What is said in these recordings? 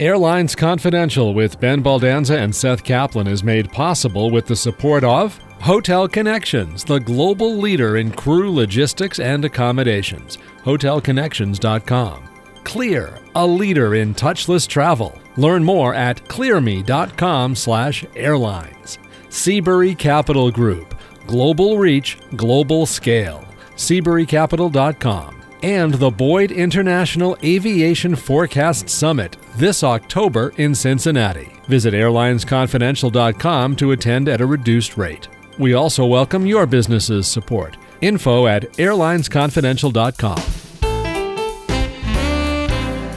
Airlines Confidential with Ben Baldanza and Seth Kaplan is made possible with the support of Hotel Connections, the global leader in crew logistics and accommodations. HotelConnections.com. Clear, a leader in touchless travel. Learn more at clearme.com/airlines. Seabury Capital Group, global reach, global scale. SeaburyCapital.com and the Boyd International Aviation Forecast Summit this October in Cincinnati. Visit airlinesconfidential.com to attend at a reduced rate. We also welcome your business's support. Info at airlinesconfidential.com.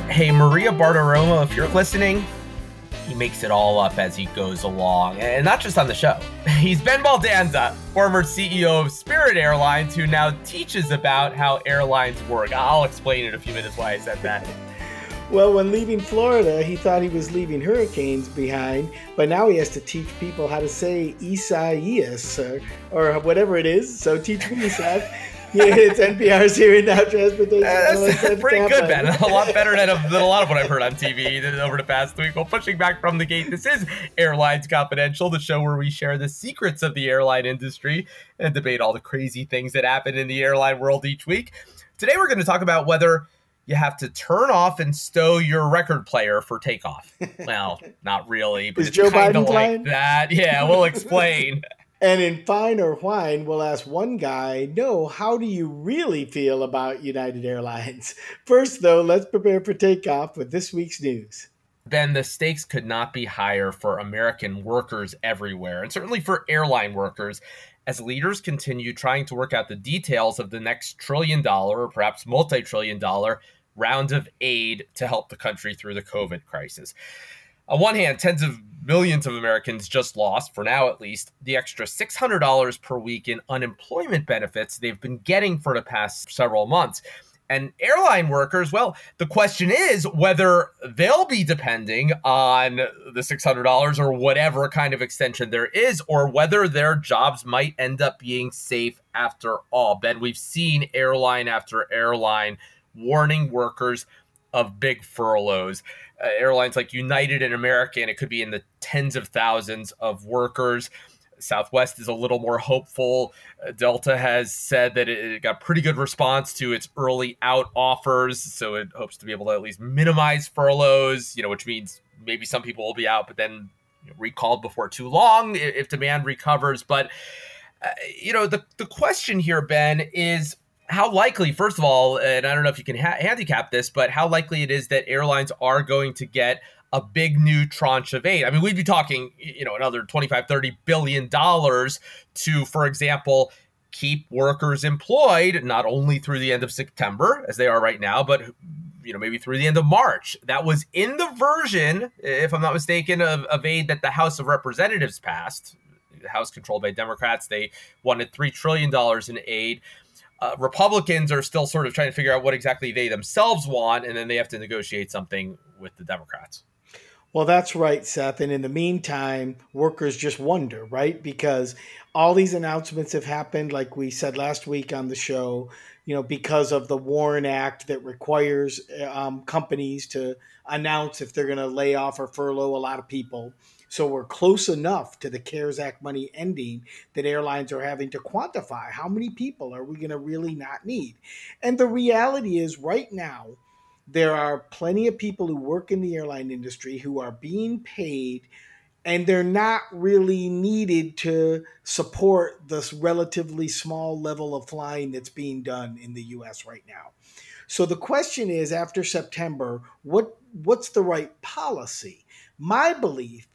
Hey, Maria Bartiromo, if you're listening, he makes it all up as he goes along, and not just on the show. He's Ben Baldanza, former CEO of Spirit Airlines, who now teaches about how airlines work. I'll explain in a few minutes why I said that. Well, when leaving Florida, he thought he was leaving hurricanes behind, but now he has to teach people how to say Isaias or, or whatever it is. So teach me, Seth. yeah, it's NPR's here and now transportation. Uh, that's pretty good, Ben. A lot better than a, than a lot of what I've heard on TV over the past week. Well, pushing back from the gate, this is Airlines Confidential, the show where we share the secrets of the airline industry and debate all the crazy things that happen in the airline world each week. Today, we're going to talk about whether you have to turn off and stow your record player for takeoff. Well, not really, but is Joe Biden like that. Yeah, we'll explain. And in Fine or Whine, we'll ask one guy, No, how do you really feel about United Airlines? First, though, let's prepare for takeoff with this week's news. Ben, the stakes could not be higher for American workers everywhere, and certainly for airline workers, as leaders continue trying to work out the details of the next trillion dollar or perhaps multi trillion dollar round of aid to help the country through the COVID crisis. On one hand, tens of millions of Americans just lost, for now at least, the extra $600 per week in unemployment benefits they've been getting for the past several months. And airline workers, well, the question is whether they'll be depending on the $600 or whatever kind of extension there is, or whether their jobs might end up being safe after all. Ben, we've seen airline after airline warning workers of big furloughs. Uh, airlines like United and American, it could be in the tens of thousands of workers. Southwest is a little more hopeful. Uh, Delta has said that it got pretty good response to its early out offers, so it hopes to be able to at least minimize furloughs. You know, which means maybe some people will be out, but then you know, recalled before too long if demand recovers. But uh, you know, the the question here, Ben, is how likely, first of all, and I don't know if you can ha- handicap this, but how likely it is that airlines are going to get a big new tranche of aid. I mean, we'd be talking, you know, another 25, 30 billion dollars to, for example, keep workers employed, not only through the end of September, as they are right now, but you know, maybe through the end of March. That was in the version, if I'm not mistaken, of, of aid that the House of Representatives passed. The House controlled by Democrats. They wanted $3 trillion in aid uh, Republicans are still sort of trying to figure out what exactly they themselves want, and then they have to negotiate something with the Democrats. Well, that's right, Seth. And in the meantime, workers just wonder, right? Because all these announcements have happened, like we said last week on the show, you know, because of the WARN Act that requires um, companies to announce if they're going to lay off or furlough a lot of people. So we're close enough to the CARES Act money ending that airlines are having to quantify how many people are we going to really not need. And the reality is, right now, there are plenty of people who work in the airline industry who are being paid and they're not really needed to support this relatively small level of flying that's being done in the US right now. So the question is after September, what what's the right policy? My belief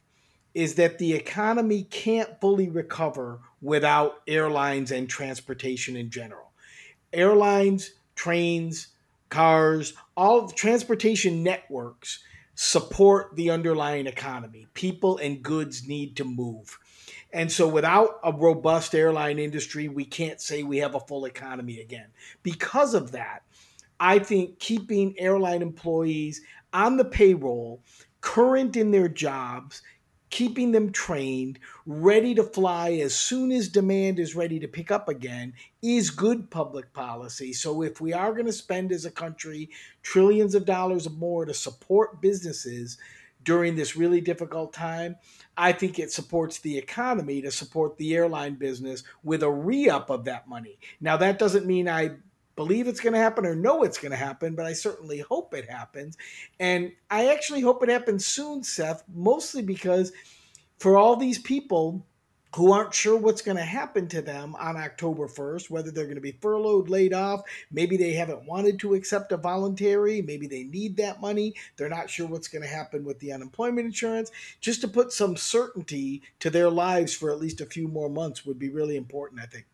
is that the economy can't fully recover without airlines and transportation in general. Airlines, trains, cars, all the transportation networks support the underlying economy. People and goods need to move. And so, without a robust airline industry, we can't say we have a full economy again. Because of that, I think keeping airline employees on the payroll, current in their jobs, keeping them trained, ready to fly as soon as demand is ready to pick up again is good public policy. So if we are going to spend as a country trillions of dollars or more to support businesses during this really difficult time, I think it supports the economy to support the airline business with a re up of that money. Now, that doesn't mean I believe it's going to happen or know it's going to happen, but I certainly hope it happens. And I actually hope it happens soon, Seth, mostly because for all these people who aren't sure what's going to happen to them on October 1st, whether they're going to be furloughed, laid off, maybe they haven't wanted to accept a voluntary, maybe they need that money, they're not sure what's going to happen with the unemployment insurance, just to put some certainty to their lives for at least a few more months would be really important, I think.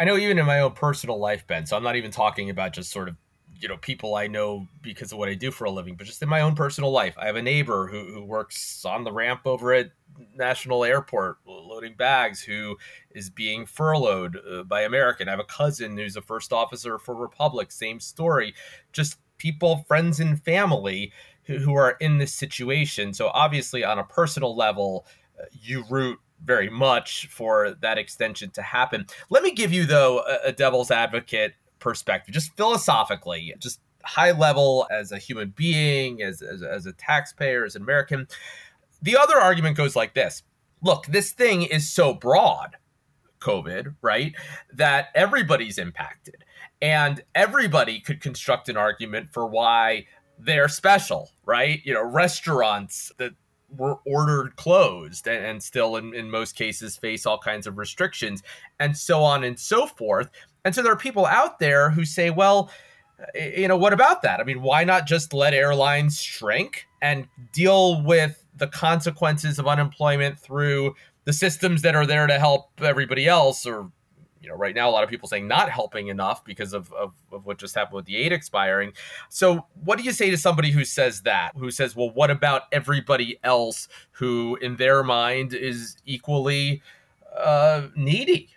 I know even in my own personal life, Ben. So I'm not even talking about just sort of you know people I know because of what I do for a living, but just in my own personal life. I have a neighbor who, who works on the ramp over at National Airport loading bags who is being furloughed uh, by American. I have a cousin who's a first officer for Republic. Same story. Just people, friends, and family who, are in this situation. So obviously, on a personal level, uh, you root very much for that extension to happen. Let me give you, though, a, a devil's advocate perspective, just philosophically, just high level as a human being, as, as, as a taxpayer, as an American. The other argument goes like this look, this thing is so broad, COVID, right, that everybody's impacted. And everybody could construct an argument for why they're special, right? You know, restaurants that were ordered closed and, and still in, in most cases face all kinds of restrictions and so on and so forth. And so there are people out there who say well you know what about that? I mean why not just let airlines shrink and deal with the consequences of unemployment through the systems that are there to help everybody else or you know, right now a lot of people saying not helping enough because of, of, of, what just happened with the aid expiring. So, what do you say to somebody who says that? Who says, well, what about everybody else who, in their mind, is equally uh, needy?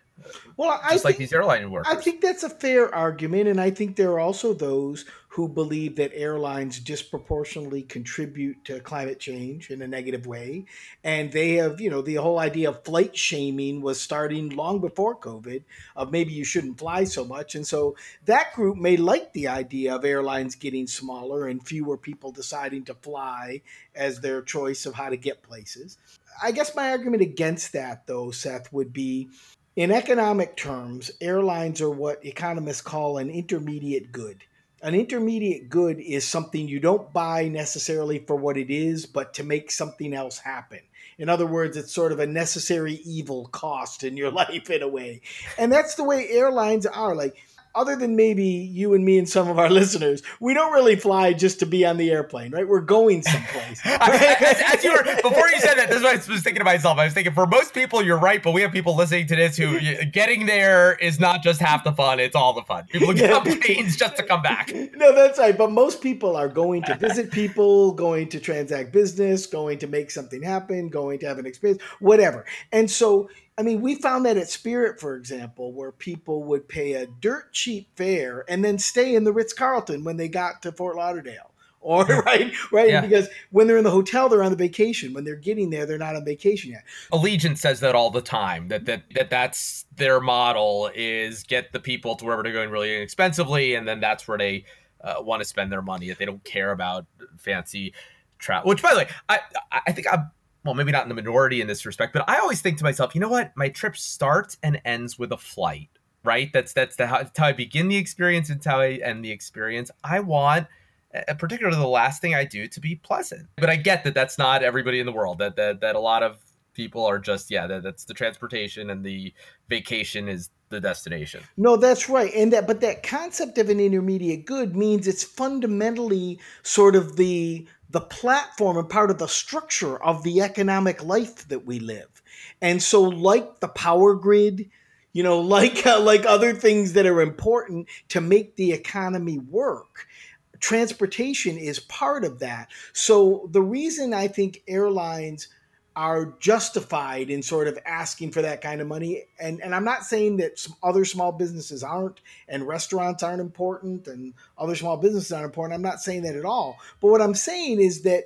Well, I just think, like these airline workers. I think that's a fair argument, and I think there are also those who believe that airlines disproportionately contribute to climate change in a negative way, and they have, you know, the whole idea of flight shaming was starting long before COVID of maybe you shouldn't fly so much, and so that group may like the idea of airlines getting smaller and fewer people deciding to fly as their choice of how to get places. I guess my argument against that, though, Seth, would be in economic terms, airlines are what economists call an intermediate good. An intermediate good is something you don't buy necessarily for what it is, but to make something else happen. In other words, it's sort of a necessary evil cost in your life in a way. And that's the way airlines are. Like, other than maybe you and me and some of our listeners, we don't really fly just to be on the airplane, right? We're going someplace. as, as, you were, before you said that, this is what I was thinking to myself. I was thinking, for most people, you're right, but we have people listening to this who getting there is not just half the fun; it's all the fun. People get on planes just to come back. No, that's right. But most people are going to visit people, going to transact business, going to make something happen, going to have an experience, whatever. And so I mean, we found that at Spirit, for example, where people would pay a dirt cheap fare and then stay in the Ritz Carlton when they got to Fort Lauderdale. Or right, right, yeah. because when they're in the hotel, they're on the vacation. When they're getting there, they're not on vacation yet. Allegiant says that all the time. That that that that's their model is get the people to wherever they're going really inexpensively, and then that's where they uh, want to spend their money. That they don't care about fancy travel. Which, by the way, I I think I'm well, maybe not in the minority in this respect, but I always think to myself, you know what? My trip starts and ends with a flight, right? That's that's the, how, how I begin the experience and how I end the experience. I want, particularly the last thing I do, to be pleasant. But I get that that's not everybody in the world. That that that a lot of people are just yeah. That, that's the transportation and the vacation is the destination. No, that's right. And that but that concept of an intermediate good means it's fundamentally sort of the the platform and part of the structure of the economic life that we live. And so, like the power grid, you know, like uh, like other things that are important to make the economy work, transportation is part of that. So the reason I think airlines are justified in sort of asking for that kind of money. And and I'm not saying that other small businesses aren't and restaurants aren't important and other small businesses aren't important. I'm not saying that at all. But what I'm saying is that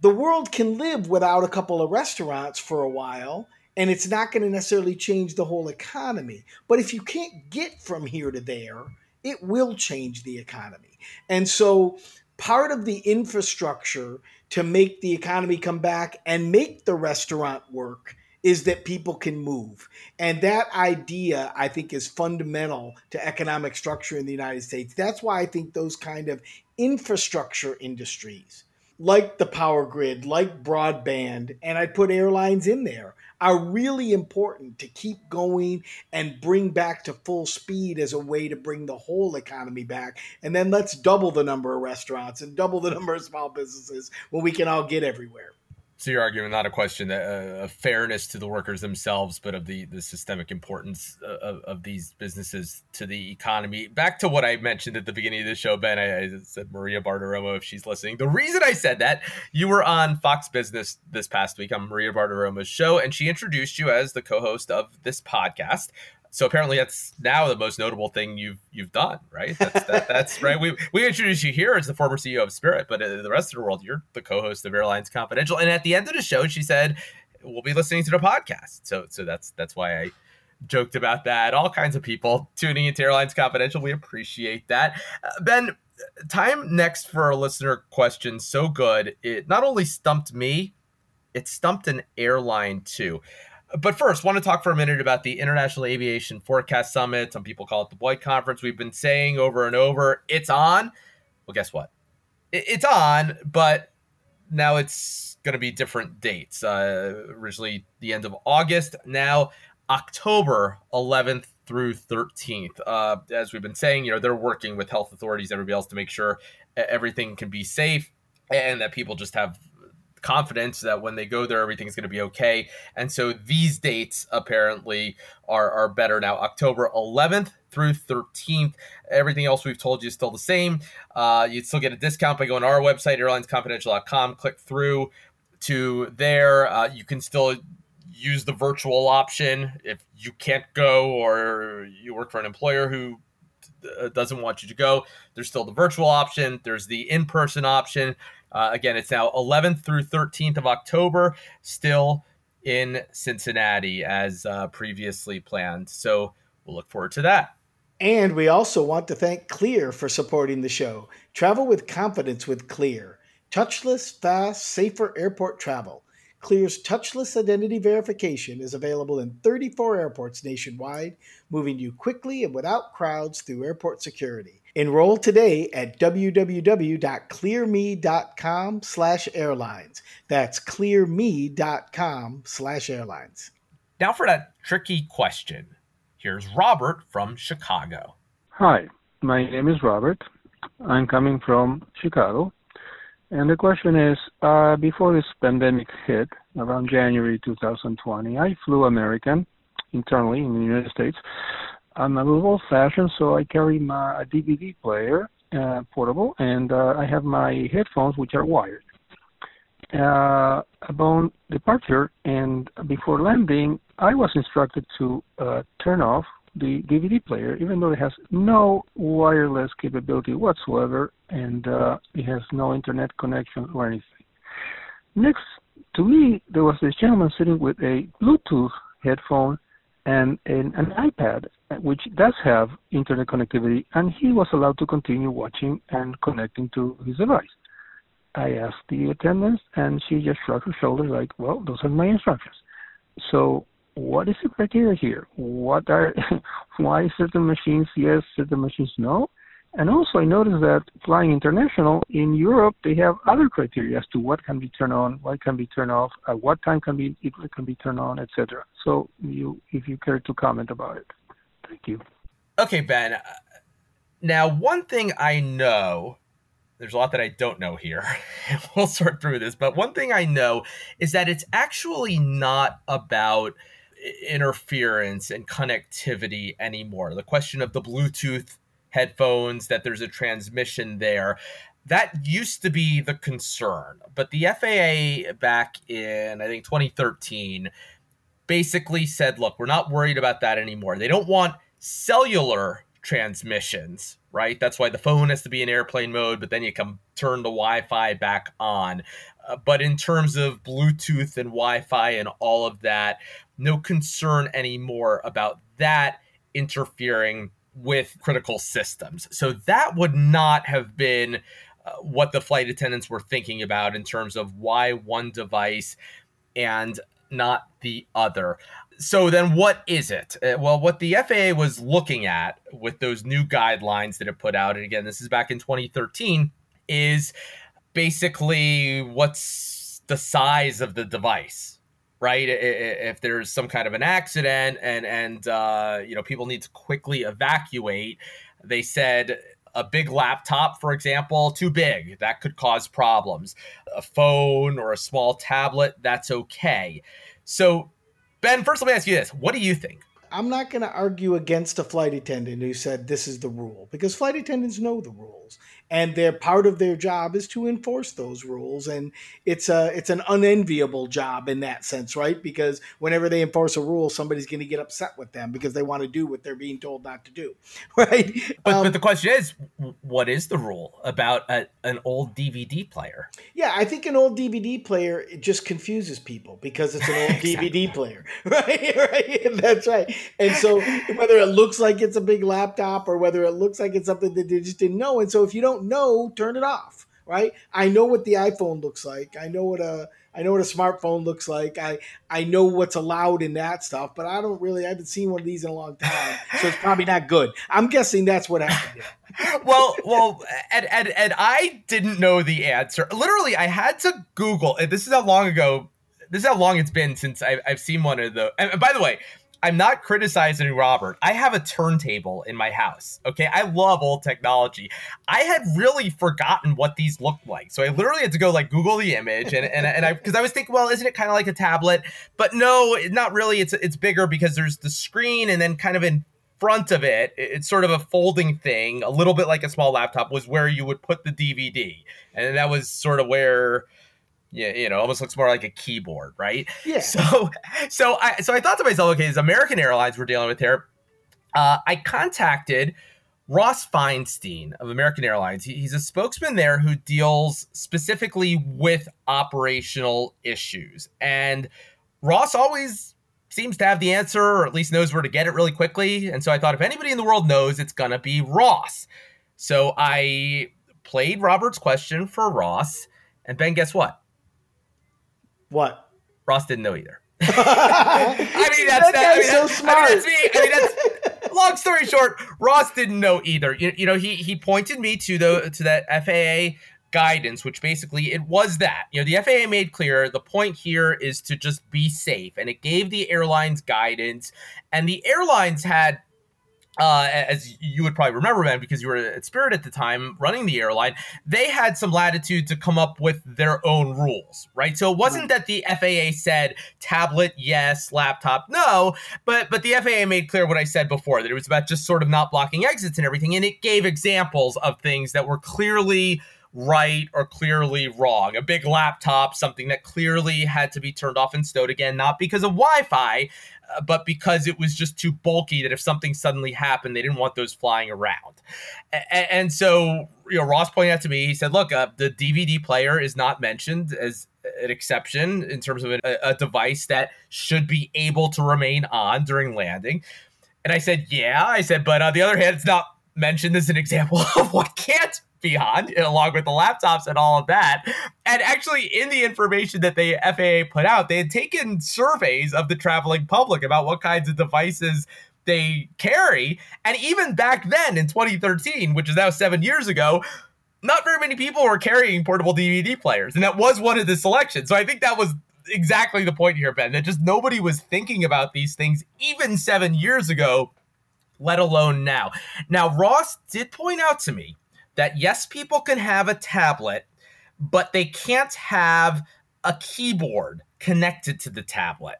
the world can live without a couple of restaurants for a while and it's not going to necessarily change the whole economy. But if you can't get from here to there, it will change the economy. And so part of the infrastructure to make the economy come back and make the restaurant work is that people can move. And that idea, I think, is fundamental to economic structure in the United States. That's why I think those kind of infrastructure industries, like the power grid, like broadband, and I put airlines in there, are really important to keep going and bring back to full speed as a way to bring the whole economy back. And then let's double the number of restaurants and double the number of small businesses when we can all get everywhere. So you're arguing not a question that, uh, of fairness to the workers themselves, but of the, the systemic importance of, of these businesses to the economy. Back to what I mentioned at the beginning of the show, Ben. I, I said Maria Bartiromo if she's listening. The reason I said that you were on Fox Business this past week on Maria Bartiromo's show, and she introduced you as the co-host of this podcast so apparently that's now the most notable thing you've you've done, right? That's that, that's right. We we introduced you here as the former CEO of Spirit, but in the rest of the world, you're the co-host of Airlines Confidential. And at the end of the show, she said, "We'll be listening to the podcast." So so that's that's why I joked about that. All kinds of people tuning into Airlines Confidential. We appreciate that. Uh, ben, time next for a listener question. So good, it not only stumped me, it stumped an airline too. But first, want to talk for a minute about the International Aviation Forecast Summit. Some people call it the Boyd Conference. We've been saying over and over, it's on. Well, guess what? It's on, but now it's going to be different dates. Uh, originally, the end of August. Now, October 11th through 13th. Uh, as we've been saying, you know, they're working with health authorities, everybody else to make sure everything can be safe and that people just have confidence that when they go there, everything's going to be okay. And so these dates apparently are, are better now. October 11th through 13th. Everything else we've told you is still the same. Uh, you'd still get a discount by going to our website, airlinesconfidential.com. Click through to there. Uh, you can still use the virtual option if you can't go or you work for an employer who uh, doesn't want you to go. There's still the virtual option. There's the in-person option. Uh, again, it's now 11th through 13th of October, still in Cincinnati as uh, previously planned. So we'll look forward to that. And we also want to thank Clear for supporting the show. Travel with confidence with Clear. Touchless, fast, safer airport travel. Clear's touchless identity verification is available in 34 airports nationwide, moving you quickly and without crowds through airport security. Enroll today at www.clearme.com slash airlines. That's clearme.com slash airlines. Now for that tricky question. Here's Robert from Chicago. Hi, my name is Robert. I'm coming from Chicago. And the question is uh, before this pandemic hit, around January 2020, I flew American internally in the United States I'm a little old fashioned, so I carry my DVD player, uh, portable, and uh, I have my headphones, which are wired. Uh, upon departure and before landing, I was instructed to uh, turn off the DVD player, even though it has no wireless capability whatsoever and uh, it has no internet connection or anything. Next to me, there was this gentleman sitting with a Bluetooth headphone and an, an iPad, which does have internet connectivity, and he was allowed to continue watching and connecting to his device. I asked the attendant, and she just shrugged her shoulders, like, "Well, those are my instructions." So, what is the criteria here? What are why certain machines yes, certain machines no? And also, I noticed that flying international in Europe, they have other criteria as to what can be turned on, what can be turned off, at what time can be it can be turned on, etc. So, you, if you care to comment about it, thank you. Okay, Ben. Now, one thing I know, there's a lot that I don't know here. we'll sort through this, but one thing I know is that it's actually not about interference and connectivity anymore. The question of the Bluetooth headphones, that there's a transmission there. That used to be the concern. But the FAA back in, I think, 2013 basically said, look, we're not worried about that anymore. They don't want cellular transmissions right? That's why the phone has to be in airplane mode, but then you can turn the Wi Fi back on. Uh, but in terms of Bluetooth and Wi Fi and all of that, no concern anymore about that interfering with critical systems. So that would not have been uh, what the flight attendants were thinking about in terms of why one device and not the other. So then what is it? Uh, well, what the FAA was looking at with those new guidelines that it put out, and again, this is back in 2013, is basically what's the size of the device right? If there's some kind of an accident and and uh, you know people need to quickly evacuate they said a big laptop for example too big that could cause problems. A phone or a small tablet that's okay. So ben first let me ask you this. What do you think? I'm not going to argue against a flight attendant who said this is the rule because flight attendants know the rules and their part of their job is to enforce those rules and it's a it's an unenviable job in that sense right? Because whenever they enforce a rule somebody's going to get upset with them because they want to do what they're being told not to do right? But, um, but the question is what is the rule about a, an old dvd player? Yeah i think an old dvd player it just confuses people because it's an old exactly. dvd player right? Right that's right. And so whether it looks like it's a big laptop or whether it looks like it's something that they just didn't know and so if you don't don't know, turn it off. Right? I know what the iPhone looks like. I know what a I know what a smartphone looks like. I I know what's allowed in that stuff, but I don't really I haven't seen one of these in a long time, so it's probably not good. I'm guessing that's what happened. well, well, and, and and I didn't know the answer. Literally, I had to Google. This is how long ago. This is how long it's been since I've, I've seen one of the. And by the way, I'm not criticizing Robert. I have a turntable in my house. Okay. I love old technology. I had really forgotten what these looked like. So I literally had to go like Google the image and, and, and I, because I was thinking, well, isn't it kind of like a tablet? But no, not really. It's, it's bigger because there's the screen and then kind of in front of it, it's sort of a folding thing, a little bit like a small laptop, was where you would put the DVD. And that was sort of where yeah, you know, almost looks more like a keyboard, right? Yeah. So, so I so I thought to myself, okay, as American Airlines we're dealing with here, uh, I contacted Ross Feinstein of American Airlines. He, he's a spokesman there who deals specifically with operational issues, and Ross always seems to have the answer, or at least knows where to get it really quickly. And so I thought, if anybody in the world knows, it's gonna be Ross. So I played Robert's question for Ross, and Ben, guess what? What? Ross didn't know either. I mean, that's that. that I mean, so smart. I mean, that's me. I mean, that's long story short. Ross didn't know either. You, you know, he he pointed me to the to that FAA guidance, which basically it was that. You know, the FAA made clear the point here is to just be safe, and it gave the airlines guidance, and the airlines had uh, as you would probably remember, man, because you were at Spirit at the time running the airline, they had some latitude to come up with their own rules, right? So it wasn't that the FAA said tablet, yes, laptop, no, but but the FAA made clear what I said before that it was about just sort of not blocking exits and everything, and it gave examples of things that were clearly right or clearly wrong. A big laptop, something that clearly had to be turned off and stowed again, not because of Wi Fi, uh, but because it was just too bulky that if something suddenly happened, they didn't want those flying around. And, so, you know, Ross pointed out to me, he said, look, uh, the DVD player is not mentioned as an exception in terms of a device that should be able to remain on during landing. And I said, yeah. I said, but on the other hand, it's not mentioned as an example of what can't beyond, along with the laptops and all of that. And actually, in the information that the FAA put out, they had taken surveys of the traveling public about what kinds of devices they carry. And even back then in 2013, which is now seven years ago, not very many people were carrying portable DVD players. And that was one of the selections. So I think that was exactly the point here, Ben, that just nobody was thinking about these things even seven years ago, let alone now. Now, Ross did point out to me that yes, people can have a tablet, but they can't have a keyboard connected to the tablet.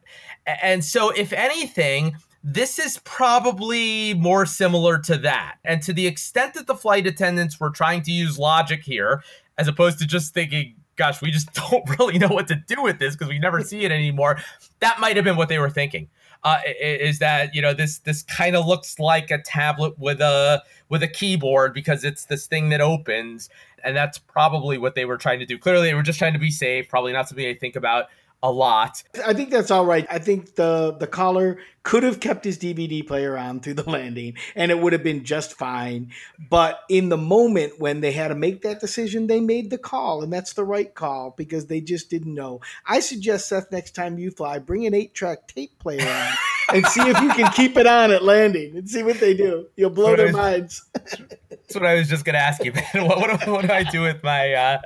And so, if anything, this is probably more similar to that. And to the extent that the flight attendants were trying to use logic here, as opposed to just thinking, gosh, we just don't really know what to do with this because we never see it anymore, that might have been what they were thinking. Uh, is that you know this this kind of looks like a tablet with a with a keyboard because it's this thing that opens, and that's probably what they were trying to do. Clearly, they were just trying to be safe. Probably not something they think about a lot. I think that's all right. I think the the caller could have kept his DVD player on through the landing and it would have been just fine. But in the moment when they had to make that decision, they made the call and that's the right call because they just didn't know. I suggest Seth next time you fly, bring an 8-track tape player on and see if you can keep it on at landing and see what they do. You'll blow their minds. That's what I was just going to ask you, man. What, what, what, do I do with my uh,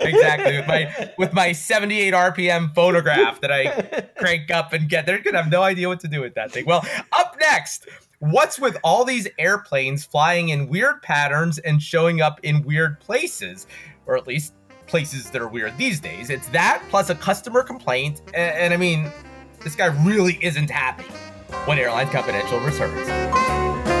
exactly with my with my 78 RPM photograph that I crank up and get? They're to have no idea what to do with that thing. Well, up next, what's with all these airplanes flying in weird patterns and showing up in weird places, or at least places that are weird these days? It's that plus a customer complaint, and, and I mean, this guy really isn't happy when Airlines Confidential returns.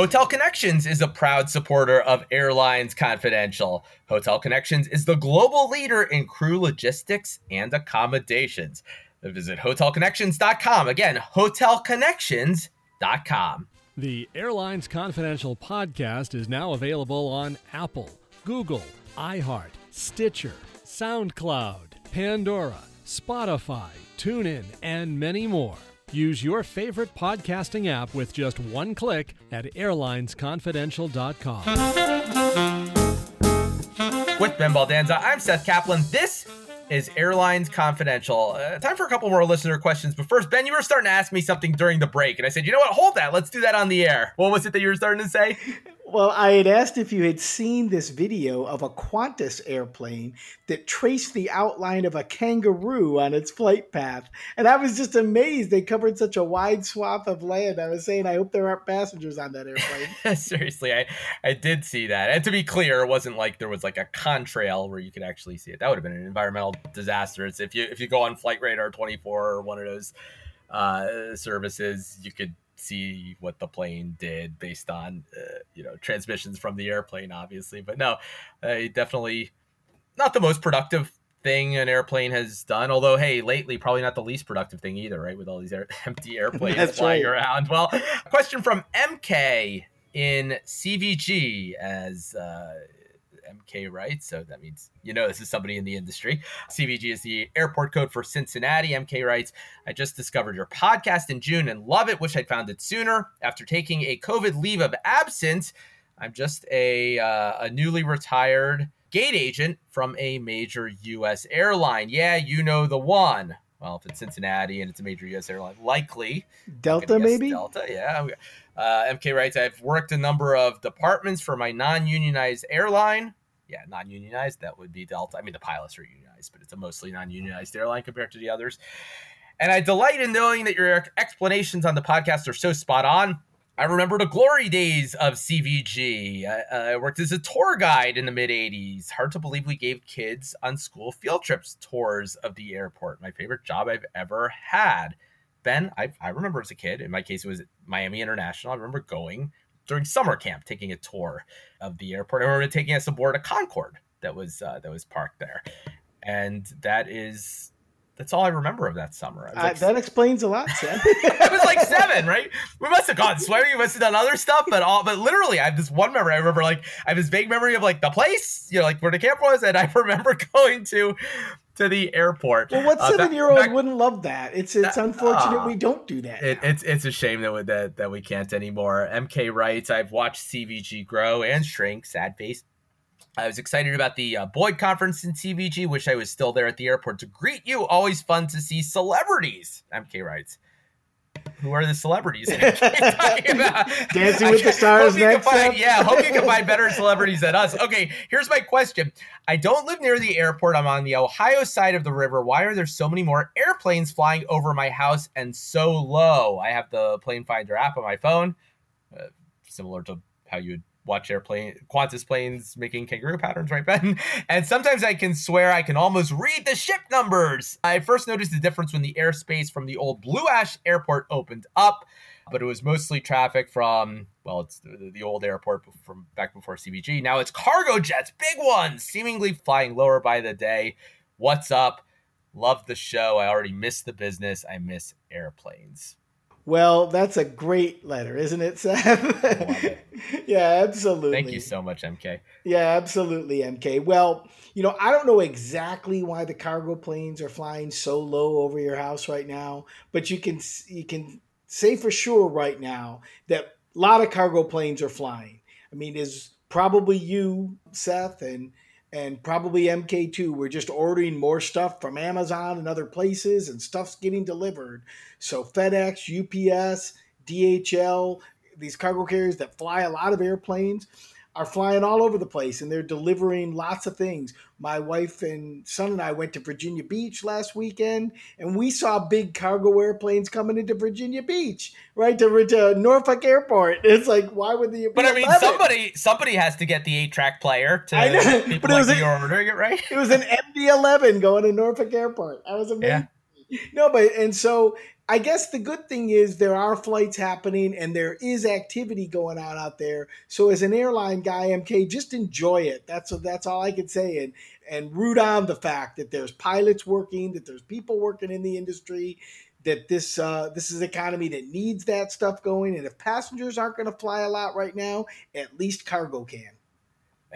Hotel Connections is a proud supporter of Airlines Confidential. Hotel Connections is the global leader in crew logistics and accommodations. Visit hotelconnections.com. Again, hotelconnections.com. The Airlines Confidential podcast is now available on Apple, Google, iHeart, Stitcher, SoundCloud, Pandora, Spotify, TuneIn, and many more. Use your favorite podcasting app with just one click at airlinesconfidential.com. With Ben Baldanza, I'm Seth Kaplan. This is Airlines Confidential. Uh, time for a couple more listener questions. But first, Ben, you were starting to ask me something during the break, and I said, you know what? Hold that. Let's do that on the air. What was it that you were starting to say? Well, I had asked if you had seen this video of a Qantas airplane that traced the outline of a kangaroo on its flight path. And I was just amazed they covered such a wide swath of land. I was saying, I hope there aren't passengers on that airplane. Seriously, I, I did see that. And to be clear, it wasn't like there was like a contrail where you could actually see it. That would have been an environmental disaster. It's if you if you go on Flight Radar 24 or one of those uh, services, you could see what the plane did based on uh, you know transmissions from the airplane obviously but no uh, definitely not the most productive thing an airplane has done although hey lately probably not the least productive thing either right with all these air- empty airplanes flying right. around well question from mk in cvg as uh, MK writes. So that means you know this is somebody in the industry. CVG is the airport code for Cincinnati. MK writes, I just discovered your podcast in June and love it. Wish I'd found it sooner. After taking a COVID leave of absence, I'm just a, uh, a newly retired gate agent from a major U.S. airline. Yeah, you know the one. Well, if it's Cincinnati and it's a major U.S. airline, likely Delta, maybe Delta. Yeah. Uh, MK writes, I've worked a number of departments for my non-unionized airline yeah, non-unionized, that would be Delta. I mean, the pilots are unionized, but it's a mostly non-unionized airline compared to the others. And I delight in knowing that your explanations on the podcast are so spot on. I remember the glory days of CVG. I, I worked as a tour guide in the mid 80s. Hard to believe we gave kids on school field trips tours of the airport. My favorite job I've ever had. Ben, I, I remember as a kid, in my case, it was Miami International. I remember going during summer camp taking a tour of the airport. I remember taking us aboard a Concorde that was uh, that was parked there, and that is that's all I remember of that summer. Like, uh, that explains a lot, Sam. I was like seven, right? We must have gone swimming, we must have done other stuff, but all but literally I have this one memory. I remember like I have this vague memory of like the place, you know, like where the camp was, and I remember going to to the airport. Well, what seven year old wouldn't love that? It's it's that, unfortunate uh, we don't do that. It, it's it's a shame that, we, that that we can't anymore. MK writes, I've watched CVG grow and shrink. Sad face. I was excited about the uh, Boyd conference in CVG. Wish I was still there at the airport to greet you. Always fun to see celebrities. MK writes. Who are the celebrities? Dancing with the Stars next. Find, yeah, hope you can find better celebrities than us. Okay, here's my question. I don't live near the airport. I'm on the Ohio side of the river. Why are there so many more airplanes flying over my house and so low? I have the plane finder app on my phone, uh, similar to how you would watch airplane Qantas planes making kangaroo patterns, right, Ben? And sometimes I can swear I can almost read the ship numbers. I first noticed the difference when the airspace from the old Blue Ash Airport opened up, but it was mostly traffic from well, it's the, the old airport from back before CVG. Now it's cargo jets, big ones, seemingly flying lower by the day. What's up? Love the show. I already miss the business. I miss airplanes. Well, that's a great letter, isn't it, Seth? it. yeah, absolutely. Thank you so much, MK. Yeah, absolutely, MK. Well, you know, I don't know exactly why the cargo planes are flying so low over your house right now, but you can you can say for sure right now that a lot of cargo planes are flying. I mean, is probably you, Seth, and and probably MK too. We're just ordering more stuff from Amazon and other places, and stuff's getting delivered. So FedEx, UPS, DHL, these cargo carriers that fly a lot of airplanes are flying all over the place and they're delivering lots of things. My wife and son and I went to Virginia Beach last weekend and we saw big cargo airplanes coming into Virginia Beach, right to, to Norfolk Airport. It's like, why would the? But I mean, somebody somebody has to get the eight track player to I know, people but it was like a, ordering it, right? It was an MD-11 going to Norfolk Airport. I was amazing. Yeah. No, but and so I guess the good thing is there are flights happening and there is activity going on out there. So as an airline guy, MK, just enjoy it. That's that's all I can say, and and root on the fact that there's pilots working, that there's people working in the industry, that this uh, this is an economy that needs that stuff going. And if passengers aren't going to fly a lot right now, at least cargo can.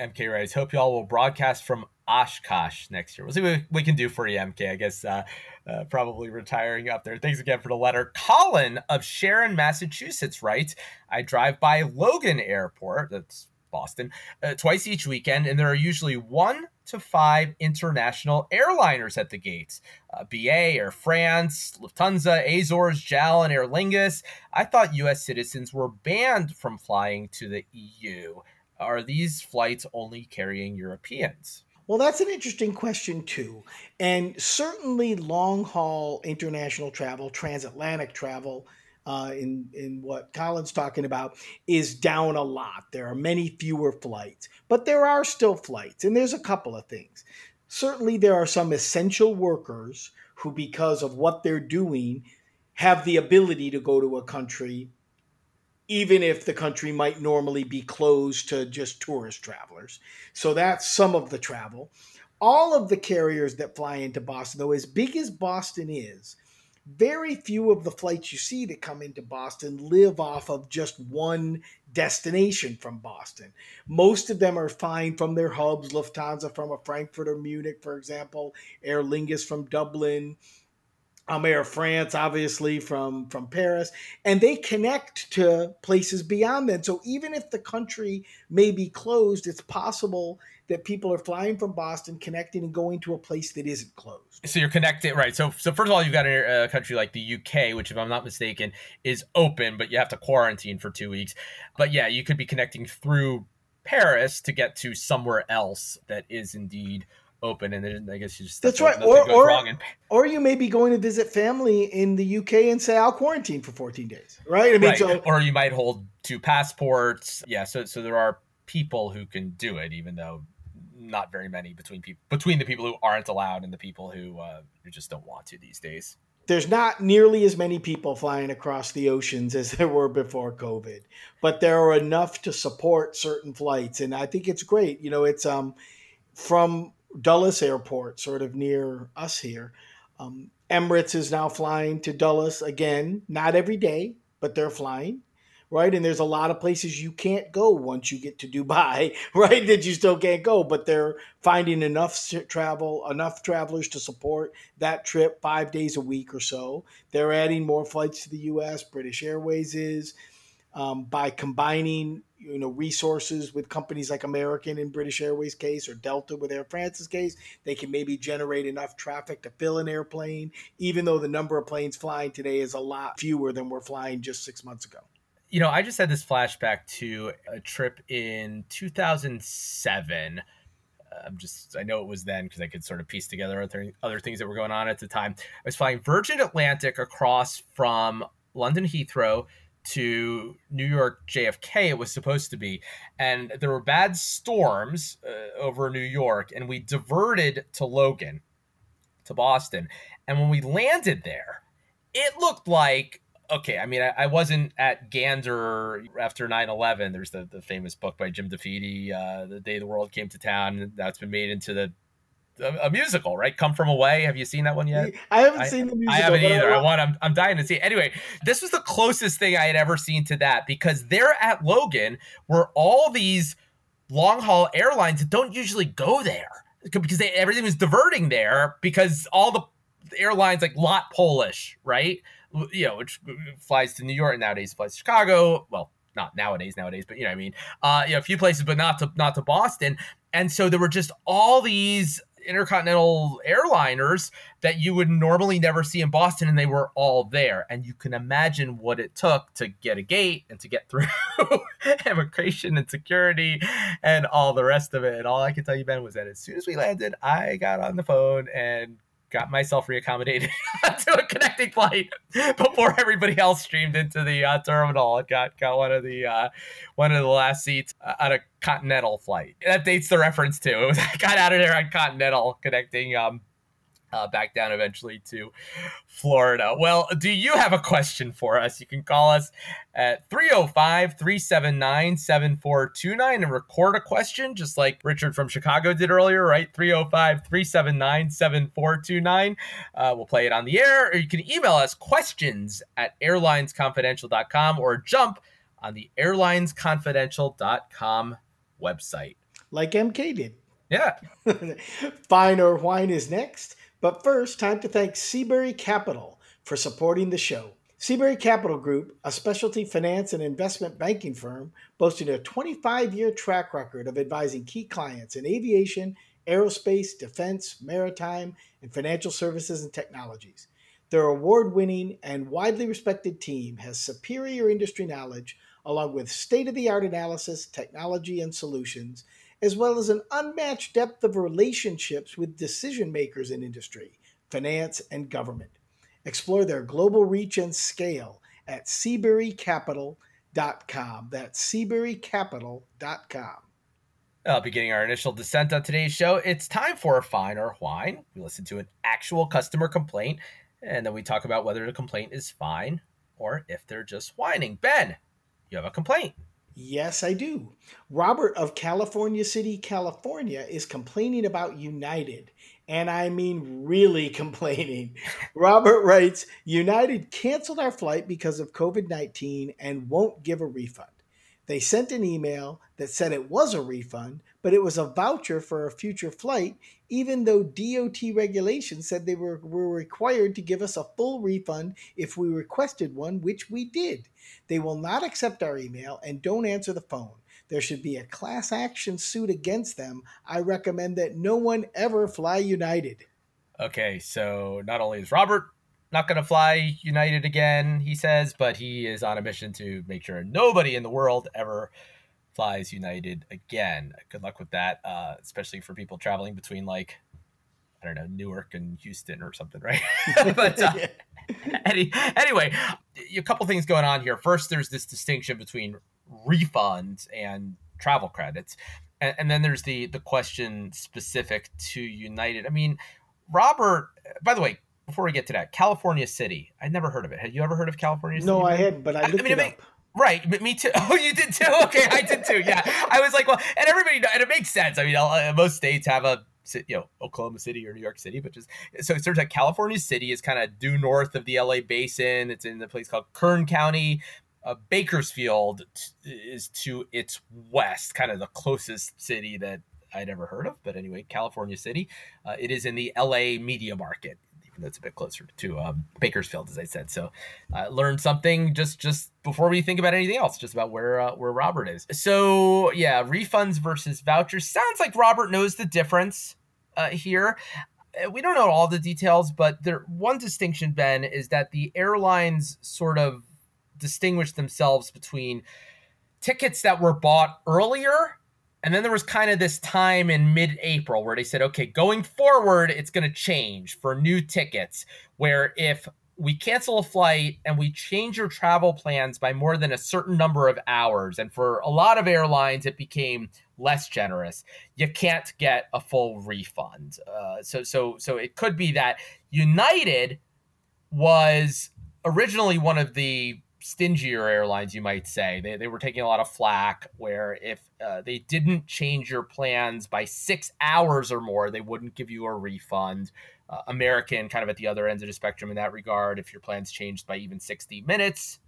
MK Rice, hope y'all will broadcast from Oshkosh next year. We'll see what we can do for you, MK. I guess uh, uh, probably retiring up there. Thanks again for the letter. Colin of Sharon, Massachusetts writes I drive by Logan Airport, that's Boston, uh, twice each weekend, and there are usually one to five international airliners at the gates uh, BA, Air France, Lufthansa, Azores, JAL, and Aer Lingus. I thought U.S. citizens were banned from flying to the EU. Are these flights only carrying Europeans? Well, that's an interesting question, too. And certainly, long haul international travel, transatlantic travel, uh, in, in what Colin's talking about, is down a lot. There are many fewer flights, but there are still flights. And there's a couple of things. Certainly, there are some essential workers who, because of what they're doing, have the ability to go to a country even if the country might normally be closed to just tourist travelers. So that's some of the travel. All of the carriers that fly into Boston, though, as big as Boston is, very few of the flights you see that come into Boston live off of just one destination from Boston. Most of them are flying from their hubs, Lufthansa from a Frankfurt or Munich, for example, Aer Lingus from Dublin, Air France, obviously from from Paris, and they connect to places beyond that. So even if the country may be closed, it's possible that people are flying from Boston, connecting and going to a place that isn't closed. So you're connected, right? So so first of all, you've got a, a country like the UK, which, if I'm not mistaken, is open, but you have to quarantine for two weeks. But yeah, you could be connecting through Paris to get to somewhere else that is indeed open, and then I guess you just that's right. Or or, and... or you may be going to visit family in the UK and say I'll quarantine for 14 days, right? I mean, right. So... or you might hold two passports. Yeah, so so there are people who can do it, even though not very many between people between the people who aren't allowed and the people who uh, who just don't want to these days. There's not nearly as many people flying across the oceans as there were before COVID, but there are enough to support certain flights, and I think it's great. You know, it's um from Dulles Airport, sort of near us here. Um, Emirates is now flying to Dulles again, not every day, but they're flying, right? And there's a lot of places you can't go once you get to Dubai, right? That you still can't go, but they're finding enough travel, enough travelers to support that trip five days a week or so. They're adding more flights to the U.S. British Airways is um, by combining you know resources with companies like American and British Airways case or Delta with Air France's case, they can maybe generate enough traffic to fill an airplane, even though the number of planes flying today is a lot fewer than were flying just six months ago. You know, I just had this flashback to a trip in 2007. I'm just, I know it was then because I could sort of piece together other, other things that were going on at the time. I was flying Virgin Atlantic across from London Heathrow to New York JFK, it was supposed to be. And there were bad storms uh, over New York, and we diverted to Logan, to Boston. And when we landed there, it looked like okay, I mean, I, I, wasn't at Gander after 9 11. There's the, the famous book by Jim DeFede, uh, The Day the World Came to Town. That's been made into the a, a, musical, right? Come from away. Have you seen that one yet? I haven't I, seen the musical. I haven't either. I, want. I'm, I'm dying to see. It. Anyway, this was the closest thing I had ever seen to that because there at Logan were all these long haul airlines that don't usually go there because they, everything was diverting there because all the airlines like LOT Polish, right? You know, which flies to New York nowadays, flies to Chicago. Well, not nowadays, nowadays, but you know, I mean, uh, you know, a few places, but not to not to Boston. And so there were just all these intercontinental airliners that you would normally never see in Boston, and they were all there. And you can imagine what it took to get a gate and to get through immigration and security and all the rest of it. And all I can tell you, Ben, was that as soon as we landed, I got on the phone and got myself reaccommodated to a connecting flight before everybody else streamed into the uh, terminal and got got one of the uh, one of the last seats uh, on a Continental flight. That dates the reference too. I got out of there on Continental connecting um, uh, back down eventually to Florida. Well, do you have a question for us? You can call us at 305 379 7429 and record a question, just like Richard from Chicago did earlier, right? 305 379 7429. Uh, we'll play it on the air, or you can email us questions at airlinesconfidential.com or jump on the airlinesconfidential.com website. Like MK did. Yeah. Fine or Whine is next. But first, time to thank Seabury Capital for supporting the show. Seabury Capital Group, a specialty finance and investment banking firm, boasting a 25 year track record of advising key clients in aviation, aerospace, defense, maritime, and financial services and technologies. Their award winning and widely respected team has superior industry knowledge, along with state of the art analysis, technology, and solutions as well as an unmatched depth of relationships with decision makers in industry, finance, and government. Explore their global reach and scale at SeaburyCapital.com. That's SeaburyCapital.com. Uh, beginning our initial descent on today's show, it's time for a fine or whine. We listen to an actual customer complaint, and then we talk about whether the complaint is fine or if they're just whining. Ben, you have a complaint. Yes, I do. Robert of California City, California is complaining about United. And I mean, really complaining. Robert writes United canceled our flight because of COVID 19 and won't give a refund. They sent an email that said it was a refund, but it was a voucher for a future flight, even though DOT regulations said they were, were required to give us a full refund if we requested one, which we did. They will not accept our email and don't answer the phone. There should be a class action suit against them. I recommend that no one ever fly United. Okay, so not only is Robert not going to fly United again, he says, but he is on a mission to make sure nobody in the world ever flies United again. Good luck with that, uh, especially for people traveling between like I don't know Newark and Houston or something, right? but uh, any, anyway, a couple things going on here. First, there's this distinction between refunds and travel credits, and, and then there's the the question specific to United. I mean, Robert. By the way, before we get to that, California City. I'd never heard of it. Had you ever heard of California City? No, I hadn't, but I looked I mean, it, it up. Right, but me too. Oh, you did too. Okay, I did too. Yeah, I was like, well, and everybody, and it makes sense. I mean, uh, most states have a, you know, Oklahoma City or New York City, but just so it turns out California City is kind of due north of the LA basin. It's in a place called Kern County. Uh, Bakersfield is to its west, kind of the closest city that I'd ever heard of. But anyway, California City. Uh, it is in the LA media market that's a bit closer to um, Bakersfield, as I said. So, uh, learn something just just before we think about anything else, just about where uh, where Robert is. So, yeah, refunds versus vouchers sounds like Robert knows the difference uh, here. Uh, we don't know all the details, but there one distinction, Ben, is that the airlines sort of distinguish themselves between tickets that were bought earlier and then there was kind of this time in mid April where they said, okay, going forward, it's going to change for new tickets, where if we cancel a flight and we change your travel plans by more than a certain number of hours, and for a lot of airlines, it became less generous. You can't get a full refund. Uh, so, so, so it could be that United was originally one of the stingier airlines, you might say. They, they were taking a lot of flack where if uh, they didn't change your plans by six hours or more, they wouldn't give you a refund. Uh, American, kind of at the other end of the spectrum in that regard, if your plans changed by even 60 minutes,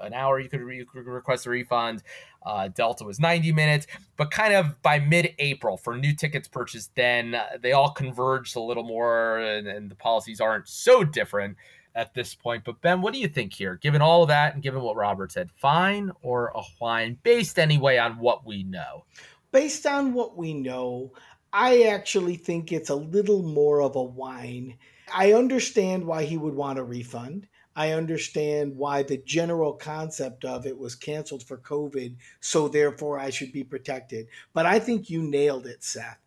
an hour you could, re- you could request a refund. Uh, Delta was 90 minutes, but kind of by mid-April for new tickets purchased, then uh, they all converged a little more, and, and the policies aren't so different at this point. But Ben, what do you think here? Given all of that and given what Robert said, fine or a whine, based anyway on what we know? Based on what we know, I actually think it's a little more of a whine. I understand why he would want a refund. I understand why the general concept of it was canceled for COVID, so therefore I should be protected. But I think you nailed it, Seth.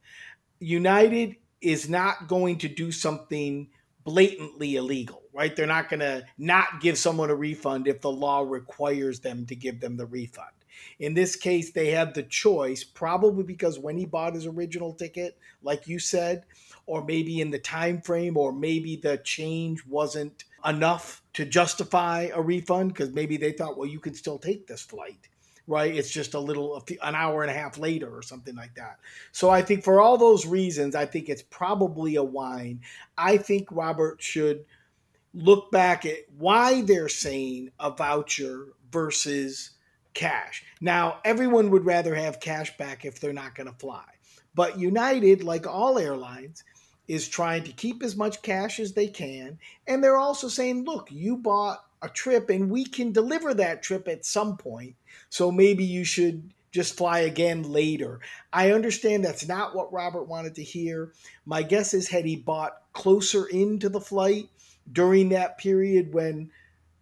United is not going to do something blatantly illegal, right? They're not going to not give someone a refund if the law requires them to give them the refund. In this case, they had the choice, probably because when he bought his original ticket, like you said, or maybe in the time frame, or maybe the change wasn't enough to justify a refund because maybe they thought, well, you can still take this flight right? It's just a little, an hour and a half later or something like that. So I think for all those reasons, I think it's probably a whine. I think Robert should look back at why they're saying a voucher versus cash. Now, everyone would rather have cash back if they're not going to fly. But United, like all airlines, is trying to keep as much cash as they can. And they're also saying, look, you bought a trip and we can deliver that trip at some point. So maybe you should just fly again later. I understand that's not what Robert wanted to hear. My guess is had he bought closer into the flight during that period when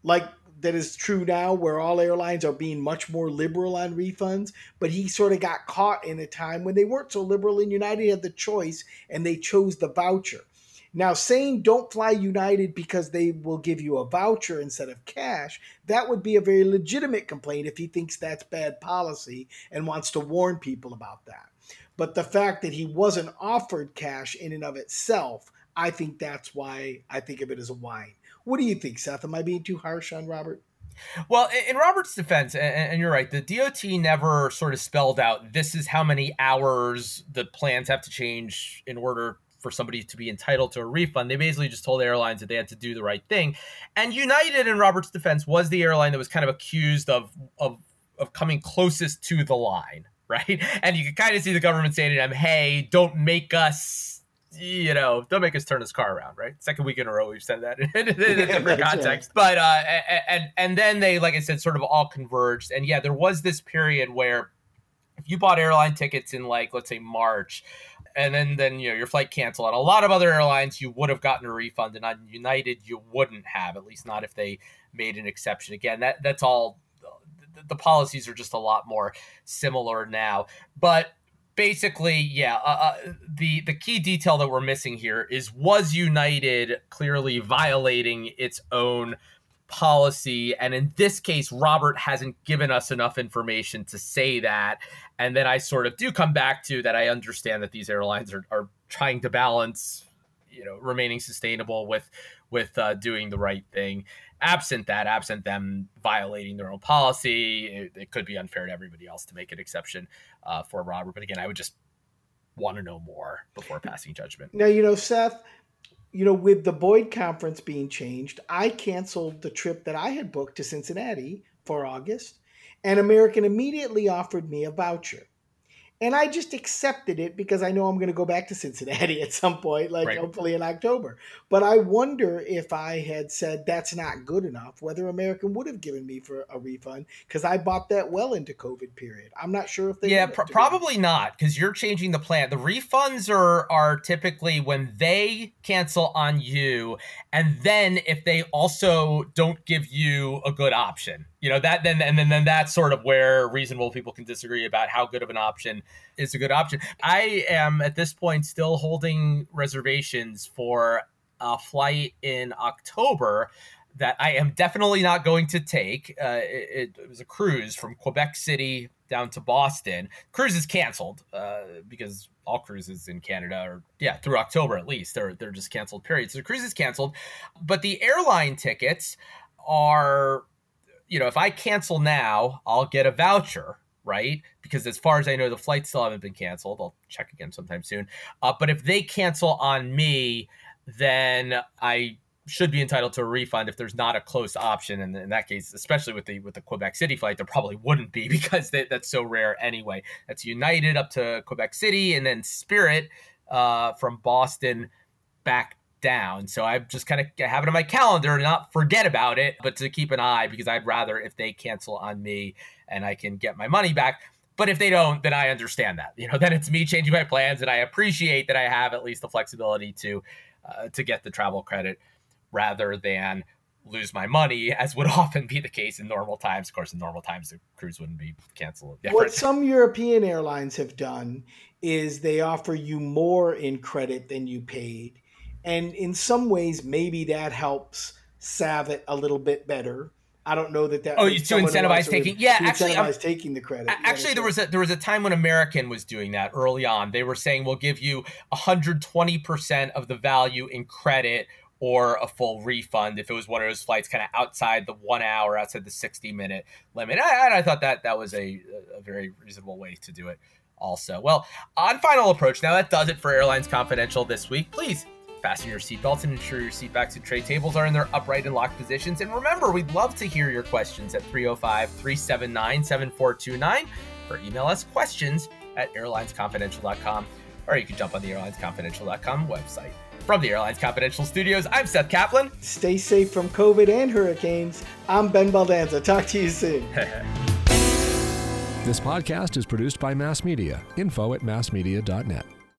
like that is true now where all airlines are being much more liberal on refunds but he sort of got caught in a time when they weren't so liberal and united had the choice and they chose the voucher now, saying don't fly United because they will give you a voucher instead of cash, that would be a very legitimate complaint if he thinks that's bad policy and wants to warn people about that. But the fact that he wasn't offered cash in and of itself, I think that's why I think of it as a whine. What do you think, Seth? Am I being too harsh on Robert? Well, in Robert's defense, and you're right, the DOT never sort of spelled out this is how many hours the plans have to change in order for somebody to be entitled to a refund. They basically just told airlines that they had to do the right thing. And United, in Robert's defense, was the airline that was kind of accused of of of coming closest to the line, right? And you can kind of see the government saying to them, "Hey, don't make us." You know, don't make us turn this car around, right? Second week in a row, we've said that in, a different context. But uh, and and then they, like I said, sort of all converged. And yeah, there was this period where if you bought airline tickets in like let's say March, and then then you know your flight canceled. On a lot of other airlines, you would have gotten a refund, and on United, you wouldn't have. At least not if they made an exception. Again, that that's all. The, the policies are just a lot more similar now, but basically, yeah. Uh, uh, the the key detail that we're missing here is was United clearly violating its own policy. And in this case, Robert hasn't given us enough information to say that. And then I sort of do come back to that I understand that these airlines are, are trying to balance, you know, remaining sustainable with with uh, doing the right thing. Absent that, absent them violating their own policy, it, it could be unfair to everybody else to make an exception uh, for Robert. But again, I would just want to know more before passing judgment. Now, you know, Seth, you know, with the Boyd conference being changed, I canceled the trip that I had booked to Cincinnati for August, and American immediately offered me a voucher. And I just accepted it because I know I'm going to go back to Cincinnati at some point, like right. hopefully in October. But I wonder if I had said that's not good enough, whether American would have given me for a refund because I bought that well into COVID period. I'm not sure if they. Yeah, pr- probably not because you're changing the plan. The refunds are are typically when they cancel on you, and then if they also don't give you a good option you know that then and then, then that's sort of where reasonable people can disagree about how good of an option is a good option. I am at this point still holding reservations for a flight in october that i am definitely not going to take. Uh, it, it, was a cruise from quebec city down to boston. Cruise is canceled uh, because all cruises in canada are yeah through october at least they're, they're just canceled period. So the cruise is canceled but the airline tickets are you know, if I cancel now, I'll get a voucher, right? Because as far as I know, the flights still haven't been canceled. I'll check again sometime soon. Uh, but if they cancel on me, then I should be entitled to a refund if there's not a close option. And in that case, especially with the with the Quebec City flight, there probably wouldn't be because they, that's so rare anyway. That's United up to Quebec City, and then Spirit uh, from Boston back down. So I'm just kind of have it on my calendar to not forget about it, but to keep an eye because I'd rather if they cancel on me and I can get my money back. But if they don't, then I understand that. You know, then it's me changing my plans, and I appreciate that I have at least the flexibility to uh, to get the travel credit rather than lose my money, as would often be the case in normal times. Of course, in normal times, the cruise wouldn't be canceled. What some European airlines have done is they offer you more in credit than you paid. And in some ways, maybe that helps salve it a little bit better. I don't know that that. Oh, to incentivize taking, yeah, actually, incentivize taking the credit. Actually, there was a there was a time when American was doing that early on. They were saying we'll give you 120 percent of the value in credit or a full refund if it was one of those flights kind of outside the one hour, outside the 60 minute limit. And I, thought that that was a, a very reasonable way to do it also. Well, on final approach, now that does it for Airlines Confidential this week. Please fasten your seatbelts and ensure your seatbacks and tray tables are in their upright and locked positions. And remember, we'd love to hear your questions at 305 379 7429 or email us questions at airlinesconfidential.com or you can jump on the airlinesconfidential.com website. From the Airlines Confidential Studios, I'm Seth Kaplan. Stay safe from COVID and hurricanes. I'm Ben Baldanza. Talk to you soon. this podcast is produced by Mass Media. Info at massmedia.net.